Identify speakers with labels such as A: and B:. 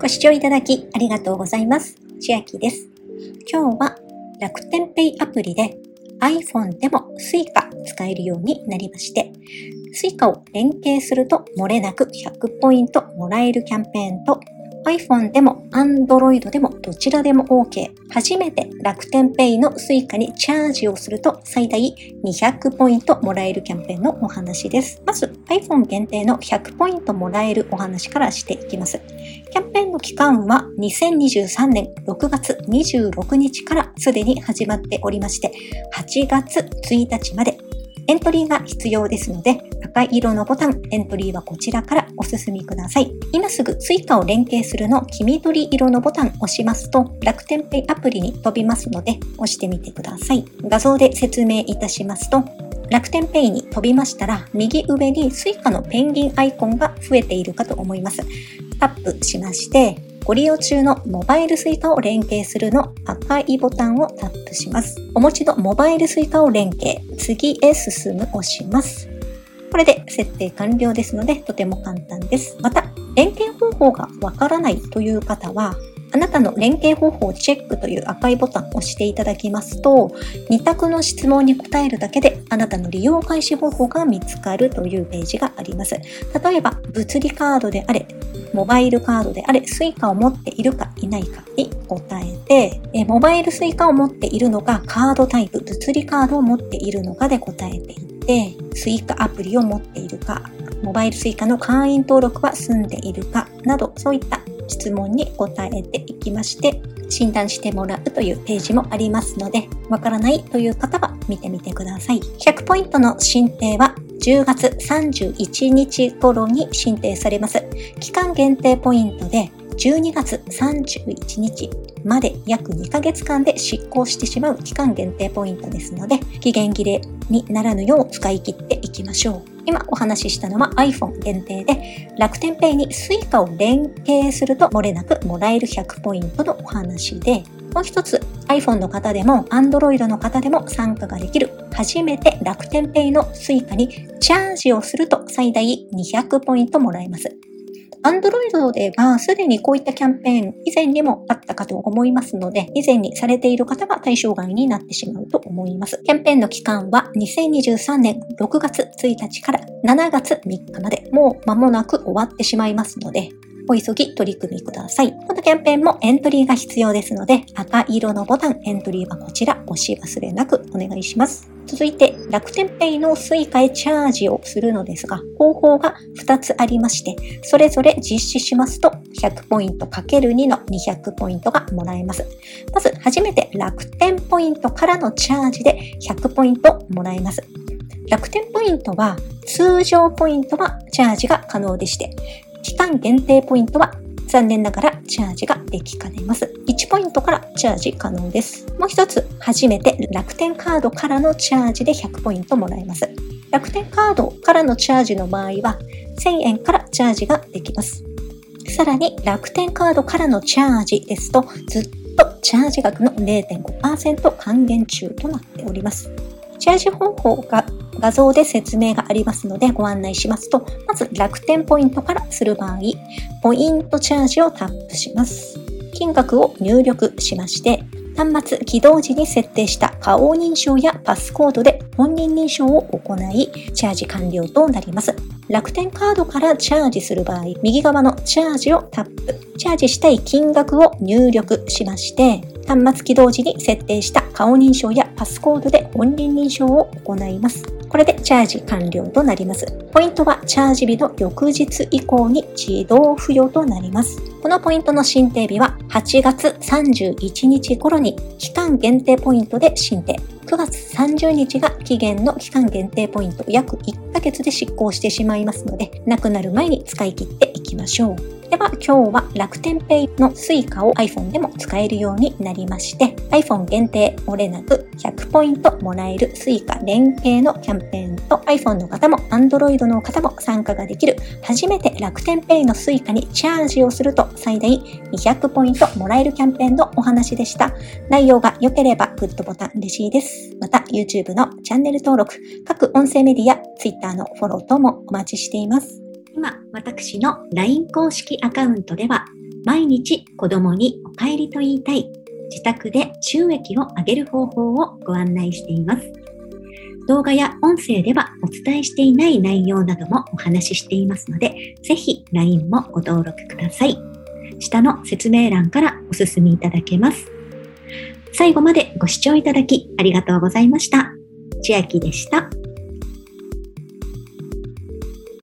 A: ご視聴いただきありがとうございます。千秋です。今日は楽天ペイアプリで iPhone でも Suica 使えるようになりまして、Suica を連携すると漏れなく100ポイントもらえるキャンペーンと iPhone でも Android でもどちらでも OK。初めて楽天ペイの Suica にチャージをすると最大200ポイントもらえるキャンペーンのお話です。まず iPhone 限定の100ポイントもらえるお話からしていきます。キャンペーンの期間は2023年6月26日からすでに始まっておりまして、8月1日までエントリーが必要ですので、赤い色のボタン、エントリーはこちらからお進みください。今すぐ Suica を連携するの黄緑色のボタンを押しますと、楽天ペイアプリに飛びますので、押してみてください。画像で説明いたしますと、楽天ペイに飛びましたら、右上に Suica のペンギンアイコンが増えているかと思います。タップしまして、ご利用中のモバイル Suica を連携するの赤いボタンをタップします。お持ちのモバイル Suica を連携、次へ進む押します。これで設定完了ですので、とても簡単です。また、連携方法がわからないという方は、あなたの連携方法をチェックという赤いボタンを押していただきますと、2択の質問に答えるだけであなたの利用開始方法が見つかるというページがあります。例えば、物理カードであれ、モバイルカードであれ、 Suica を持っているかいないかに答えて、えモバイル Suica を持っているのか、カードタイプ、物理カードを持っているのかで答えていって、で Suica アプリを持っているか、モバイル Suica の会員登録は済んでいるかなど、そういった質問に答えていきまして、診断してもらうというページもありますので、わからないという方は見てみてください。100ポイントの進呈は10月31日頃に進呈されます。期間限定ポイントで12月31日まで約2ヶ月間で執行してしまう期間限定ポイントですので、期限切れにならぬよう使い切っていきましょう。今お話ししたのは iPhone 限定で、楽天ペイに Suica を連携すると漏れなくもらえる100ポイントのお話で、もう一つ iPhone の方でも Android の方でも参加ができる初めて楽天ペイの Suica にチャージをすると最大200ポイントもらえます。Android ではすでにこういったキャンペーン以前にもあったかと思いますので、以前にされている方は対象外になってしまうと思います。キャンペーンの期間は2023年6月1日から7月3日まで、もう間もなく終わってしまいますので、お急ぎ取り組みください。このキャンペーンもエントリーが必要ですので、赤色のボタン、エントリーはこちら、押し忘れなくお願いします。続いて、楽天ペイの Suica へチャージをするのですが、方法が2つありまして、それぞれ実施しますと、100ポイント ×2 の200ポイントがもらえます。まず、初めて楽天ポイントからのチャージで100ポイントもらえます。楽天ポイントは、通常ポイントはチャージが可能でして、期間限定ポイントは残念ながらチャージができかねます。1ポイントからチャージ可能です。もう一つ、初めて楽天カードからのチャージで100ポイントもらえます。楽天カードからのチャージの場合は1000円からチャージができます。さらに楽天カードからのチャージですとずっとチャージ額の0.5%還元中となっております。チャージ方法が画像で説明がありますのでご案内しますと、まず楽天ポイントからする場合、ポイントチャージをタップします。金額を入力しまして、端末起動時に設定した顔認証やパスコードで本人認証を行い、チャージ完了となります。楽天カードからチャージする場合、右側のチャージをタップ。チャージしたい金額を入力しまして、端末起動時に設定した顔認証やパスコードで本人認証を行います。これでチャージ完了となります。ポイントはチャージ日の翌日以降に自動付与となります。このポイントの申請日は8月31日頃に期間限定ポイントで申請。9月30日が期限の期間限定ポイント約1ヶ月で執行してしまいますので、なくなる前に使い切っていきましょう。では今日は楽天ペイの Suica を iPhone でも使えるようになりまして iPhone 限定漏れなく100ポイントもらえる Suica 連携のキャンペーンと iPhone の方も Android の方も参加ができる初めて楽天ペイの Suica にチャージをすると最大200ポイントもらえるキャンペーンのお話でした。内容が良ければグッドボタン嬉しいです。また YouTube のチャンネル登録、各音声メディア、Twitter のフォロー等もお待ちしています。今、私の LINE 公式アカウントでは、毎日子供にお帰りと言いたい自宅で収益を上げる方法をご案内しています。動画や音声ではお伝えしていない内容などもお話ししていますので、ぜひ LINE もご登録ください。下の説明欄からお進みいただけます。最後までご視聴いただきありがとうございました。千秋でした。